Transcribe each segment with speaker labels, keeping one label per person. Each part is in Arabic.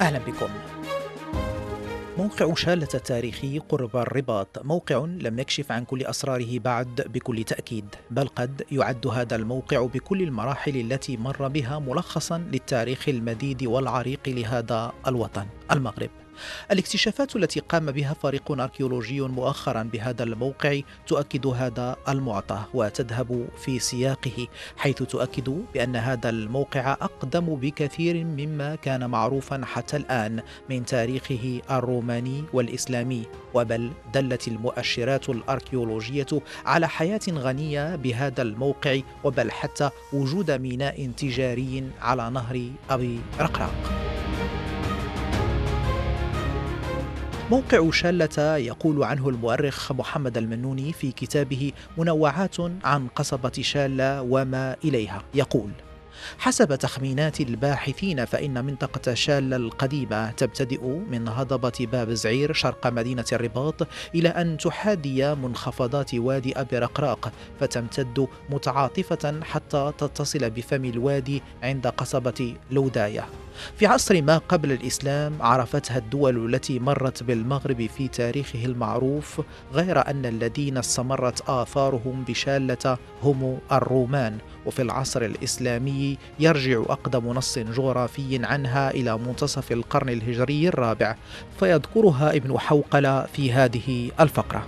Speaker 1: أهلا بكم. موقع شالة التاريخي قرب الرباط موقع لم يكشف عن كل أسراره بعد بكل تأكيد بل قد يعد هذا الموقع بكل المراحل التي مر بها ملخصا للتاريخ المديد والعريق لهذا الوطن المغرب. الاكتشافات التي قام بها فريق أركيولوجي مؤخرا بهذا الموقع تؤكد هذا المعطى وتذهب في سياقه حيث تؤكد بأن هذا الموقع أقدم بكثير مما كان معروفا حتى الآن من تاريخه الروماني والإسلامي. وبل دلت المؤشرات الأركيولوجية على حياة غنية بهذا الموقع وبل حتى وجود ميناء تجاري على نهر أبي رقراق. موقع شلة يقول عنه المؤرخ محمد المنوني في كتابه منوعات عن قصبة شالة وما إليها. يقول حسب تخمينات الباحثين فإن منطقة شال القديمة تبتدئ من هضبة باب زعير شرق مدينة الرباط إلى أن تحاذي منخفضات وادي أبي رقراق فتمتد متعاطفة حتى تتصل بفم الوادي عند قصبة لوداية. في عصر ما قبل الإسلام عرفتها الدول التي مرت بالمغرب في تاريخه المعروف غير أن الذين استمرت آثارهم بشالة هم الرومان. وفي العصر الإسلامي يرجع أقدم نص جغرافي عنها إلى منتصف القرن الهجري الرابع فيذكرها ابن حوقل في هذه الفقرة.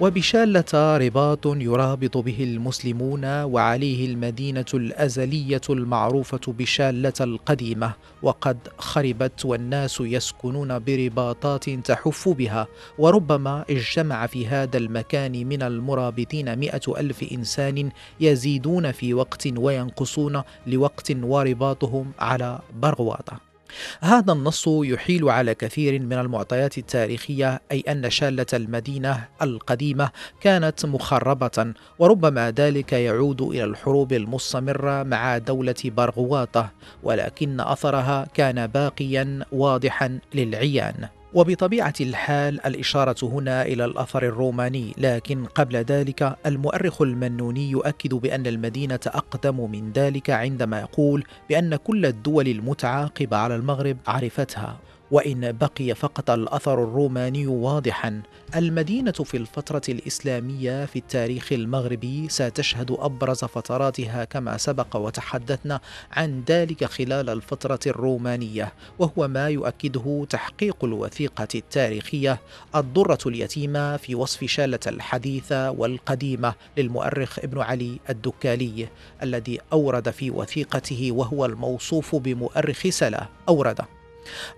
Speaker 1: وبشالة رباط يرابط به المسلمون وعليه المدينة الأزلية المعروفة بشالة القديمة وقد خربت والناس يسكنون برباطات تحف بها وربما اجتمع في هذا المكان من المرابطين مئة ألف إنسان يزيدون في وقت وينقصون لوقت ورباطهم على برغواطة. هذا النص يحيل على كثير من المعطيات التاريخية أي أن شالة المدينة القديمة كانت مخربة وربما ذلك يعود إلى الحروب المستمرة مع دولة برغواطة ولكن أثرها كان باقيا واضحا للعيان. وبطبيعة الحال الإشارة هنا إلى الأثر الروماني لكن قبل ذلك المؤرخ المنوني يؤكد بأن المدينة أقدم من ذلك عندما يقول بأن كل الدول المتعاقبة على المغرب عرفتها. وإن بقي فقط الأثر الروماني واضحا. المدينة في الفترة الإسلامية في التاريخ المغربي ستشهد أبرز فتراتها كما سبق وتحدثنا عن ذلك خلال الفترة الرومانية وهو ما يؤكده تحقيق الوثيقة التاريخية الضرة اليتيمة في وصف شالة الحديثة والقديمة للمؤرخ ابن علي الدكالي الذي أورد في وثيقته وهو الموصوف بمؤرخ سلا. أورد.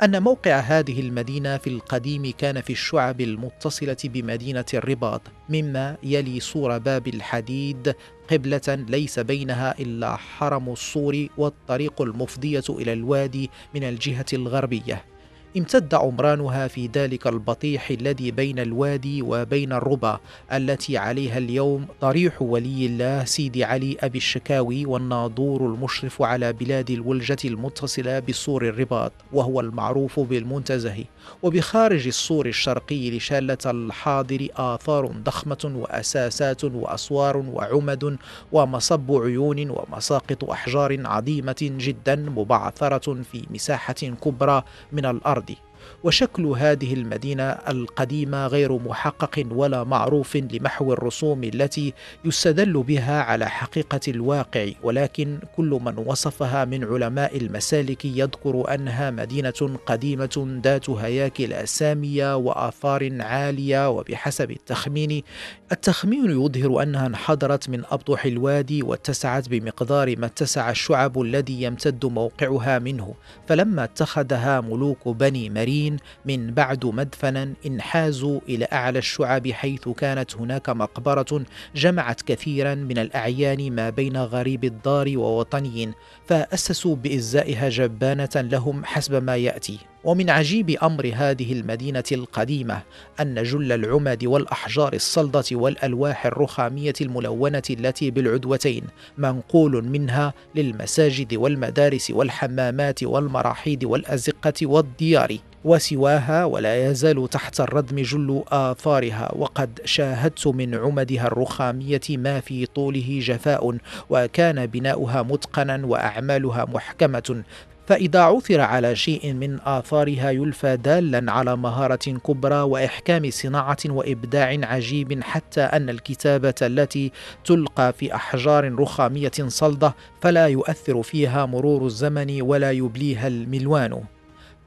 Speaker 1: أن موقع هذه المدينة في القديم كان في الشعب المتصلة بمدينة الرباط مما يلي سور باب الحديد قبلة ليس بينها إلا حرم الصور والطريق المفضية إلى الوادي من الجهة الغربية. امتد عمرانها في ذلك البطيح الذي بين الوادي وبين الربا التي عليها اليوم ضريح ولي الله سيدي علي أبي الشكاوي والناظور المشرف على بلاد الولجة المتصلة بسور الرباط وهو المعروف بالمنتزه وبخارج السور الشرقي لشالة الحاضر آثار ضخمة وأساسات وأسوار وعمد ومصب عيون ومساقط أحجار عظيمة جدا مبعثرة في مساحة كبرى من الأرض. وشكل هذه المدينة القديمة غير محقق ولا معروف لمحو الرسوم التي يستدل بها على حقيقة الواقع ولكن كل من وصفها من علماء المسالك يذكر أنها مدينة قديمة ذات هياكل سامية وآثار عالية وبحسب التخمين التخمين يظهر أنها انحدرت من أبطح الوادي واتسعت بمقدار ما اتسع الشعب الذي يمتد موقعها منه فلما اتخذها ملوك بني الآخرين من بعد مدفنا انحازوا إلى أعلى الشعب حيث كانت هناك مقبرة جمعت كثيرا من الأعيان ما بين غريب الدار ووطنيين فأسسوا بإزائها جبانة لهم حسب ما يأتي. ومن عجيب أمر هذه المدينة القديمة أن جل العمد والأحجار الصلدة والألواح الرخامية الملونة التي بالعدوتين منقول منها للمساجد والمدارس والحمامات والمراحيض والأزقة والديار وسواها ولا يزال تحت الردم جل آثارها وقد شاهدت من عمدها الرخامية ما في طوله جفاء وكان بناؤها متقنا وأعمالها محكمة فإذا عثر على شيء من آثارها يلفى دالا على مهارة كبرى وإحكام صناعة وإبداع عجيب حتى أن الكتابة التي تلقى في أحجار رخامية صلدة فلا يؤثر فيها مرور الزمن ولا يبليها الملوان.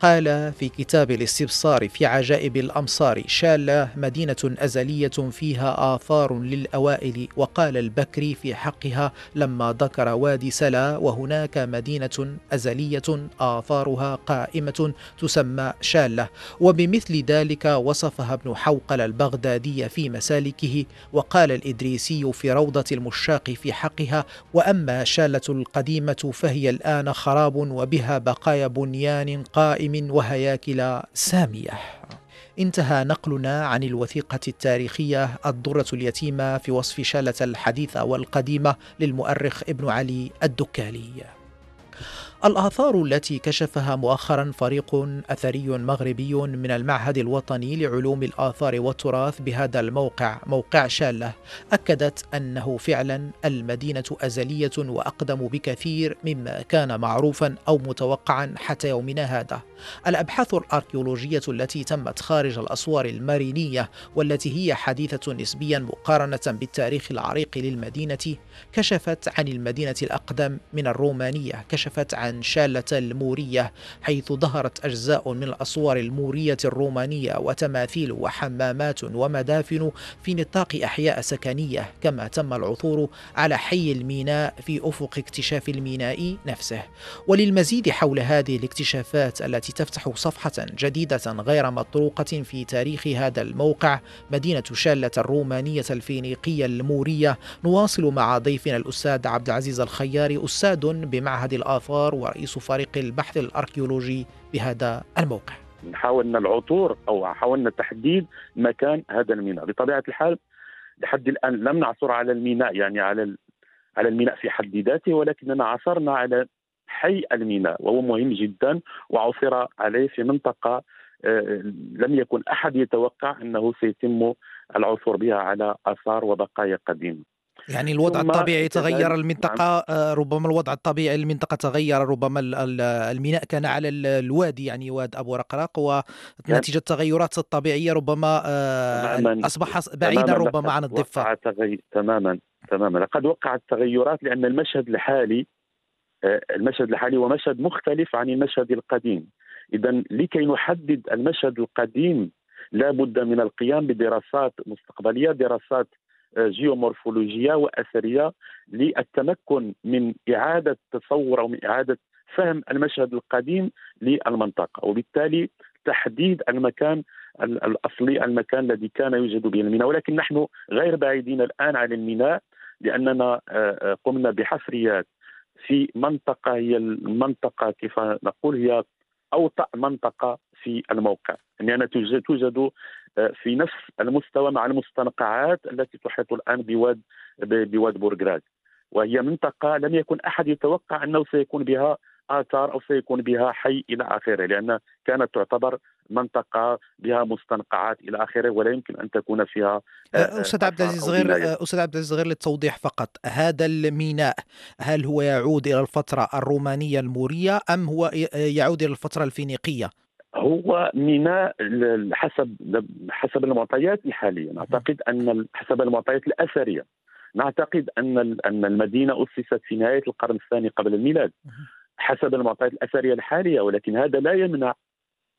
Speaker 1: قال في كتاب الاستبصار في عجائب الأمصار شالة مدينة أزلية فيها آثار للأوائل وقال البكري في حقها لما ذكر وادي سلا وهناك مدينة أزلية آثارها قائمة تسمى شالة وبمثل ذلك وصفها ابن حوقل البغدادي في مسالكه وقال الإدريسي في روضة المشاق في حقها وأما شالة القديمة فهي الآن خراب وبها بقايا بنيان قائم وهياكل سامية. انتهى نقلنا عن الوثيقة التاريخية الضرة اليتيمة في وصف شالة الحديثة والقديمة للمؤرخ ابن علي الدكالي. الآثار التي كشفها مؤخرا فريق أثري مغربي من المعهد الوطني لعلوم الآثار والتراث بهذا الموقع موقع شالة. أكدت أنه فعلا المدينة أزلية وأقدم بكثير مما كان معروفا أو متوقعا حتى يومنا هذا. الأبحاث الأركيولوجية التي تمت خارج الأسوار المارينية والتي هي حديثة نسبيا مقارنة بالتاريخ العريق للمدينة كشفت عن المدينة الأقدم من الرومانية كشفت عن شالة المورية حيث ظهرت أجزاء من الأسوار المورية الرومانية وتماثيل وحمامات ومدافن في نطاق أحياء سكنية كما تم العثور على حي الميناء في أفق اكتشاف الميناء نفسه. وللمزيد حول هذه الاكتشافات التي تفتح صفحة جديدة غير مطروقة في تاريخ هذا الموقع مدينة شالة الرومانية الفينيقية المورية نواصل مع ضيفنا الأستاذ عبد العزيز الخياري أستاذ بمعهد الآثار ورئيس فريق البحث الأركيولوجي بهذا الموقع.
Speaker 2: حاولنا العثور أو حاولنا تحديد مكان هذا الميناء. بطبيعة الحال لحد الآن لم نعثر على الميناء يعني على على الميناء في حد ذاته ولكننا عثرنا على حي الميناء وهو مهم جدا وعثر عليه في منطقة آه، لم يكن أحد يتوقع أنه سيتم العثور بها على آثار وبقايا قديمة.
Speaker 1: يعني الوضع الطبيعي تغير المنطقة نعم. آه، ربما الوضع الطبيعي للمنطقة تغير ربما الميناء كان على الوادي يعني واد أبو رقراق ونتيجة التغيرات الطبيعية ربما آه، أصبح بعيدا ربما عن الضفة.
Speaker 2: تماما. تماما. لقد وقعت تغيرات لأن المشهد الحالي آه، المشهد الحالي هو مشهد مختلف عن المشهد القديم. إذا لكي نحدد المشهد القديم لا بد من القيام بدراسات مستقبلية دراسات جيومورفولوجية وأثرية للتمكن من إعادة تصور أو من إعادة فهم المشهد القديم للمنطقة وبالتالي تحديد المكان الأصلي المكان الذي كان يوجد به الميناء. ولكن نحن غير بعيدين الآن عن الميناء لأننا آه، آه، قمنا بحفريات في منطقة هي المنطقة كيف نقول هي أوطأ منطقة في الموقع يعني توجد توجد آه، في نفس المستوى مع المستنقعات التي تحيط الآن بواد بواد بورغراد وهي منطقة لم يكن أحد يتوقع أنه سيكون بها آثار أو سيكون بها حي إلى آخره لأن كانت تعتبر منطقة بها مستنقعات إلى آخره ولا يمكن أن تكون فيها
Speaker 1: آه، آه، أستاذ عبد العزيز غير أستاذ عبد العزيز غير للتوضيح فقط. هذا الميناء هل هو يعود إلى الفترة الرومانية المورية أم هو يعود إلى الفترة الفينيقية؟
Speaker 2: هو ميناء حسب حسب المعطيات الحالية. نعتقد أن حسب المعطيات الأثرية. نعتقد أن أن المدينة أسست في نهاية القرن الثاني قبل الميلاد. حسب المعطيات الأثرية الحالية ولكن هذا لا يمنع.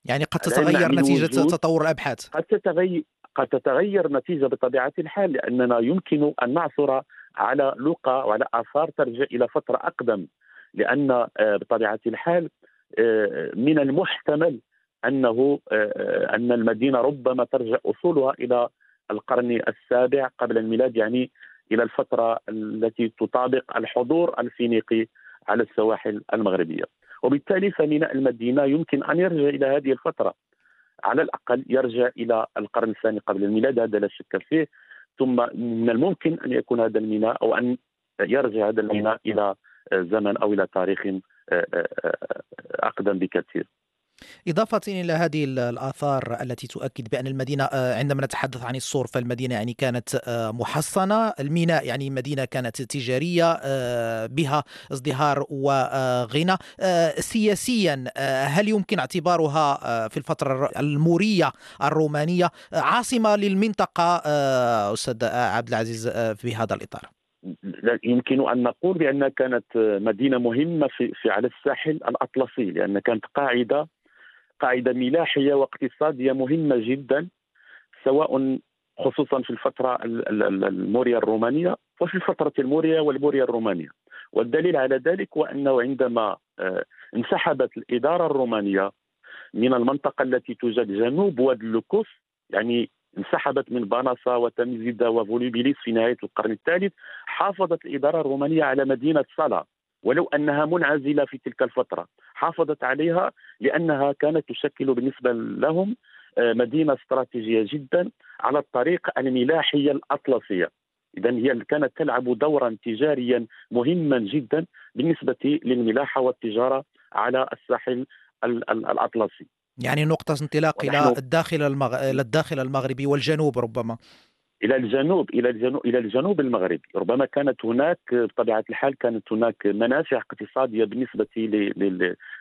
Speaker 1: يعني قد تتغير نتيجة تطور الأبحاث.
Speaker 2: قد تتغير قد تتغير نتيجة بطبيعة الحال لأننا يمكن أن نعثر على لقى وعلى آثار ترجع إلى فترة أقدم. لأن آه، بطبيعة الحال آه، من المحتمل أنه أن المدينة ربما ترجع أصولها إلى القرن السابع قبل الميلاد يعني إلى الفترة التي تطابق الحضور الفينيقي على السواحل المغربية. وبالتالي فميناء المدينة يمكن أن يرجع إلى هذه الفترة. على الأقل يرجع إلى القرن الثاني قبل الميلاد هذا لا شك فيه. ثم من الممكن أن يكون هذا الميناء أو أن يرجع هذا الميناء إلى زمن أو إلى تاريخ آه، آه، آه، أقدم بكثير.
Speaker 1: إضافة إلى هذه الآثار التي تؤكد بأن المدينة آه، عندما نتحدث عن الصور فالمدينة يعني كانت آه، محصنة. الميناء يعني مدينة كانت تجارية آه، بها ازدهار وغنى. سياسيا هل يمكن اعتبارها في الفترة المورية الرومانية عاصمة للمنطقة؟ أستاذ عبد العزيز في هذا الإطار.
Speaker 2: يمكن أن نقول بانها كانت مدينة مهمة في, على الساحل الأطلسي لأن كانت قاعدة قاعدة ملاحية واقتصادية مهمة جدا سواء خصوصا في الفترة الموريه الرومانية وفي الفترة الموريه والموريه الرومانية. والدليل على ذلك هو أنه عندما آه، انسحبت الإدارة الرومانية من المنطقة التي توجد جنوب واد اللوكوس يعني انسحبت من باناسا وتميزيدا وفوليبيليس في نهاية القرن الثالث حافظت الإدارة الرومانية على مدينة صلاة. ولو أنها منعزلة في تلك الفترة حافظت عليها لأنها كانت تشكل بالنسبة لهم آه، مدينة استراتيجية جدا على الطريق الملاحي الأطلسية. اذا هي كانت تلعب دورا تجاريا مهما جدا بالنسبة للملاحة والتجارة على الساحل الأطلسي.
Speaker 1: يعني نقطة انطلاق إلى الداخل المغ... إلى الداخل المغربي والجنوب ربما.
Speaker 2: إلى الجنوب إلى الجنوب إلى الجنوب المغربي ربما كانت هناك بطبيعة الحال كانت هناك منافع اقتصادية بالنسبة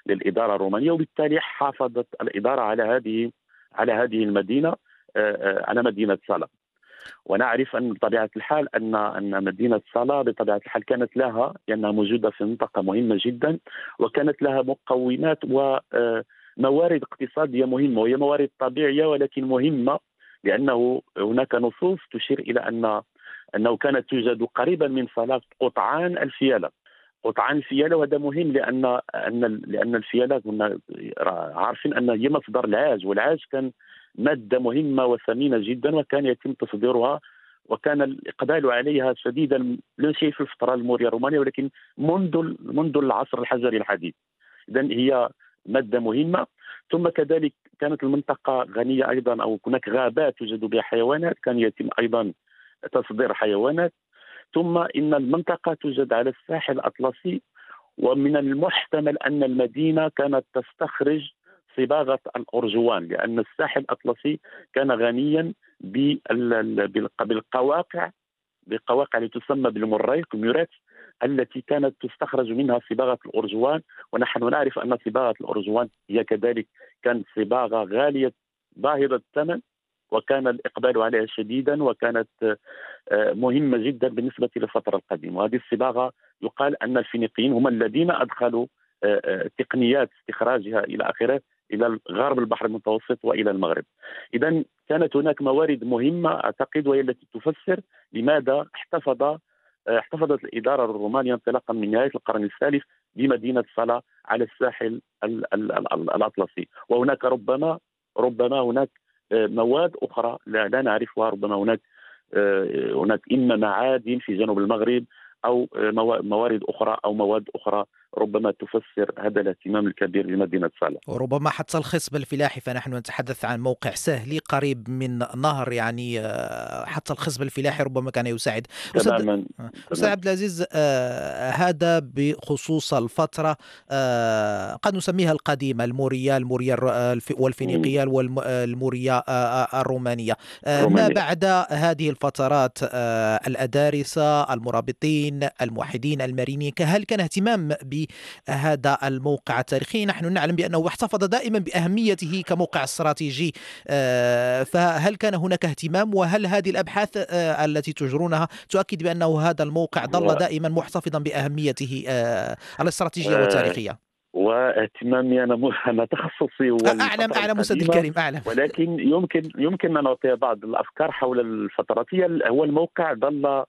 Speaker 2: للإدارة الرومانية وبالتالي حافظت الإدارة على هذه على هذه المدينة آه، آه، على مدينة صلاه ونعرف أن بطبيعة الحال أن أن مدينة صلاه بطبيعة الحال كانت لها لأنها موجودة في منطقة مهمة جدا وكانت لها مقومات وموارد آه، اقتصادية مهمة وهي موارد طبيعية ولكن مهمة لأنه هناك نصوص تشير إلى أن أنه كانت توجد قريبا من صلاه قطعان الفياله قطعان الفياله وهذا مهم لأن أن لأن الفياله كنا عارفين أن هي مصدر العاج والعاج كان مادة مهمة وثمينة جدا وكان يتم تصديرها وكان الإقبال عليها شديدا لا شيء في الفترة الموريه الرومانيه ولكن منذ منذ العصر الحجري الحديث. اذا هي مادة مهمة. ثم كذلك كانت المنطقة غنية أيضا أو هناك غابات توجد بها حيوانات كان يتم أيضا تصدير حيوانات. ثم إن المنطقة توجد على الساحل الأطلسي ومن المحتمل أن المدينة كانت تستخرج صباغة الأرجوان لأن الساحل الأطلسي كان غنيا بالقواقع بقواقع تسمى بالمريق ميوريت التي كانت تستخرج منها صباغة الارجوان ونحن نعرف أن صباغة الارجوان هي كذلك كانت صباغة غالية باهظة الثمن وكان الإقبال عليها شديدا وكانت آه، مهمة جدا بالنسبة للفترة القديمة وهذه الصباغة يقال أن الفينيقيين هم الذين أدخلوا آه، آه، تقنيات استخراجها إلى آخره إلى غرب البحر المتوسط وإلى المغرب. اذا كانت هناك موارد مهمة أعتقد وهي التي تفسر لماذا احتفظ احتفظت الإدارة الرومانية انطلاقا من نهاية القرن الثالث بمدينة صلاه على الساحل الأطلسي. وهناك ربما ربما هناك آه، مواد أخرى لا, نعرفها. ربما هناك آه، هناك إما معادن في جنوب المغرب أو آه، موارد أخرى أو مواد أخرى ربما تفسر هذا الاهتمام الكبير لمدينة صالح.
Speaker 1: وربما حتى الخصب الفلاحي فنحن نتحدث عن موقع سهلي قريب من نهر يعني آه، حتى الخصب الفلاحي ربما كان يساعد.
Speaker 2: تماما
Speaker 1: أستاذ عبد العزيز آه هذا بخصوص الفترة آه قد نسميها الموريه والفينيقية والموريه آه الرومانية. آه ما بعد هذه الفترات آه الأدارسة المرابطين الموحدين المارينيين هل كان اهتمام ب هذا الموقع التاريخي. نحن نعلم بأنه احتفظ دائما بأهميته كموقع استراتيجي. آه، فهل كان هناك اهتمام؟ وهل هذه الأبحاث آه، التي تجرونها تؤكد بأنه هذا الموقع ظل دائما محتفظا بأهميته آه، الاستراتيجية والتاريخية؟
Speaker 2: واهتمامي أنا أنا تخصصي هو
Speaker 1: أعلم أعلم أستاذ الكريم أعلم.
Speaker 2: ولكن يمكن يمكن أن أعطي بعض الأفكار حول الفترات هو الموقع ظل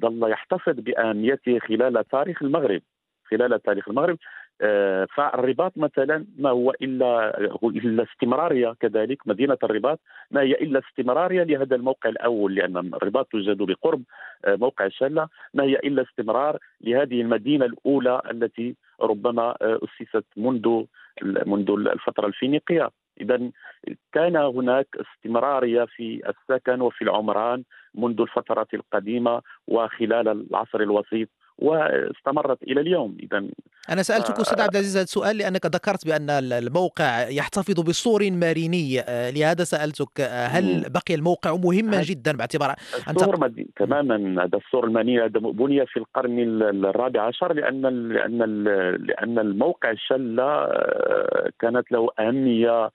Speaker 2: ظل يحتفظ بأهميته خلال تاريخ المغرب. خلال تاريخ المغرب. آه، فالرباط مثلا ما هو الا إلا استمرارية كذلك مدينة الرباط ما هي إلا استمرارية لهذا الموقع الأول لأن الرباط توجد بقرب آه، موقع شلة. ما هي إلا استمرار لهذه المدينة الأولى التي ربما آه، أسست منذ منذ الفترة الفينيقية. اذا كان هناك استمرارية في السكن وفي العمران منذ الفترات القديمة وخلال العصر الوسيط. واستمرت إلى اليوم. اذا
Speaker 1: أنا سألتك أستاذ عبد العزيز هذا السؤال لأنك ذكرت بأن الموقع يحتفظ بسور ماريني آه، لهذا سألتك آه، هل بقي الموقع مهما جدا باعتبار
Speaker 2: السور مد... تماما هذا السور الماريني بني في القرن الرابع عشر لأن لأن لأن الموقع الشله آه، كانت له أهمية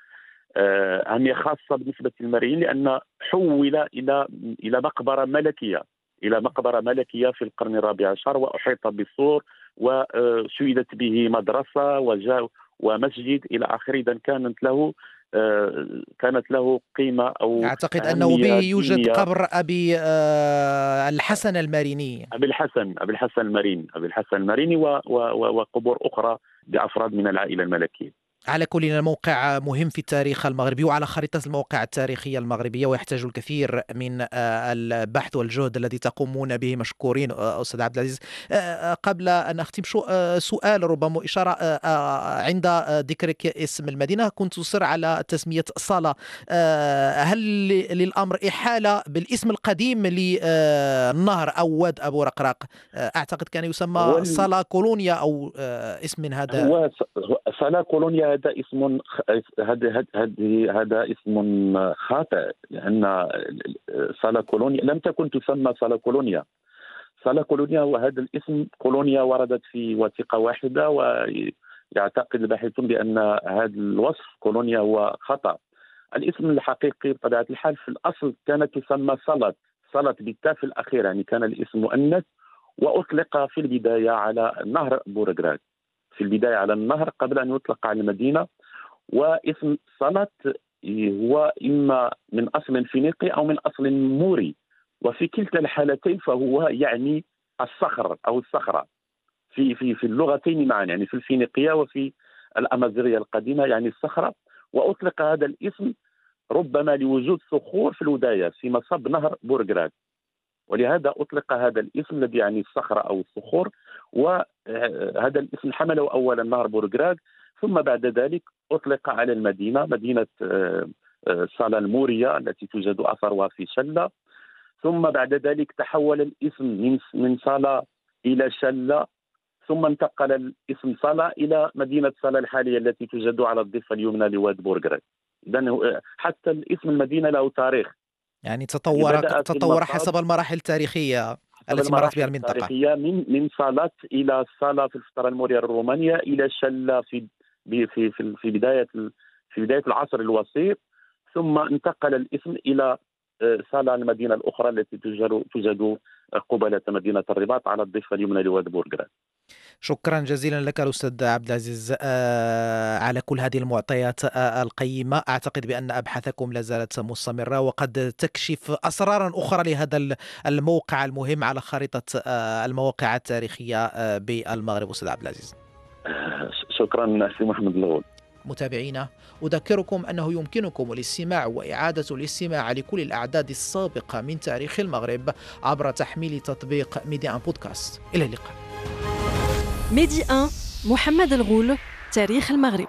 Speaker 2: أهمية خاصة بالنسبة للماريين لأن حول إلى إلى مقبرة ملكية. إلى مقبرة ملكية في القرن الرابع عشر وأحيط بالسور وشيدت به مدرسة وجاء ومسجد إلى آخره. اذا كانت له آه، كانت له قيمة أو
Speaker 1: أعتقد أنه به يوجد قبر أبي آه، الحسن الماريني.
Speaker 2: أبي الحسن أبي الحسن الماريني أبي الحسن الماريني وقبور أخرى بأفراد من العائلة الملكية.
Speaker 1: على كل الموقع مهم في التاريخ المغربي وعلى خريطة المواقع التاريخية المغربية ويحتاج الكثير من آه، البحث والجهد الذي تقومون به مشكورين آه، أستاذ عبد العزيز. آه، قبل أن أختم شو سؤال ربما إشارة عند ذكرك اسم المدينة. كنت تصر على تسمية صالة. هل للأمر إحالة بالاسم القديم للنهر أو واد أبو رقراق؟ أعتقد كان يسمى صالة كولونيا أو اسم من هذا.
Speaker 2: هو صالة كولونيا هذا اسم هذا هذا اسم خاطئ لأن صاله كولونيا لم تكن تسمى صاله كولونيا. صاله كولونيا وهذا الاسم. كولونيا وردت في وثيقة واحدة ويعتقد الباحثون بأن هذا الوصف كولونيا هو خطأ. الاسم الحقيقي بطبيعة الحال في الأصل كانت تسمى صلت. صلت بالتاء الأخير يعني كان الاسم مؤنث وأطلق في البداية على نهر بورغراد في البداية على النهر قبل أن يطلق على المدينة واسم صلت هو إما من أصل فينيقي أو من أصل موري. وفي كلتا الحالتين فهو يعني الصخر أو الصخرة. في في في اللغتين معا يعني في الفينيقية وفي الأمازيغية القديمة يعني الصخرة. وأطلق هذا الاسم ربما لوجود صخور في الودايه في مصب نهر بورغراد. ولهذا أطلق هذا الاسم الذي يعني الصخرة أو الصخور وهذا الاسم حمله اولا نهر بورغراد ثم بعد ذلك أطلق على المدينة مدينة آه، آه، صاله الموريه التي توجد أثرها في شلة. ثم بعد ذلك تحول الاسم من من صاله إلى شلة. ثم انتقل الاسم صاله إلى مدينة صاله الحالية التي توجد على الضفة اليمنى لواد بورغراد اذا حتى الاسم المدينة له تاريخ.
Speaker 1: يعني تطور تطور حسب المراحل التاريخية التي مرت بها المنطقة. التاريخية
Speaker 2: من من صالات إلى صاله في الفترة المورية الرومانيه إلى شلة في في في, في بداية في بداية العصر الوسيط ثم انتقل الاسم إلى آه، صالة المدينة الأخرى التي توجد توجد قبالة مدينة الرباط على الضفة اليمنى لواد بورغراد
Speaker 1: شكرا جزيلا لك الاستاذ عبد العزيز. آه، على كل هذه المعطيات آه، القيمة أعتقد بأن أبحاثكم لا زالت مستمرة وقد تكشف أسرارا أخرى لهذا الموقع المهم على خريطة آه، المواقع التاريخية بالمغرب. أستاذ عبد العزيز.
Speaker 2: شكرا أخي محمد الغول.
Speaker 1: متابعينا أذكركم أنه يمكنكم الاستماع وإعادة الاستماع لكل الأعداد السابقة من تاريخ المغرب عبر تحميل تطبيق ميديا بودكاست. إلى اللقاء.
Speaker 3: ميدي 1 محمد الغول تاريخ المغرب.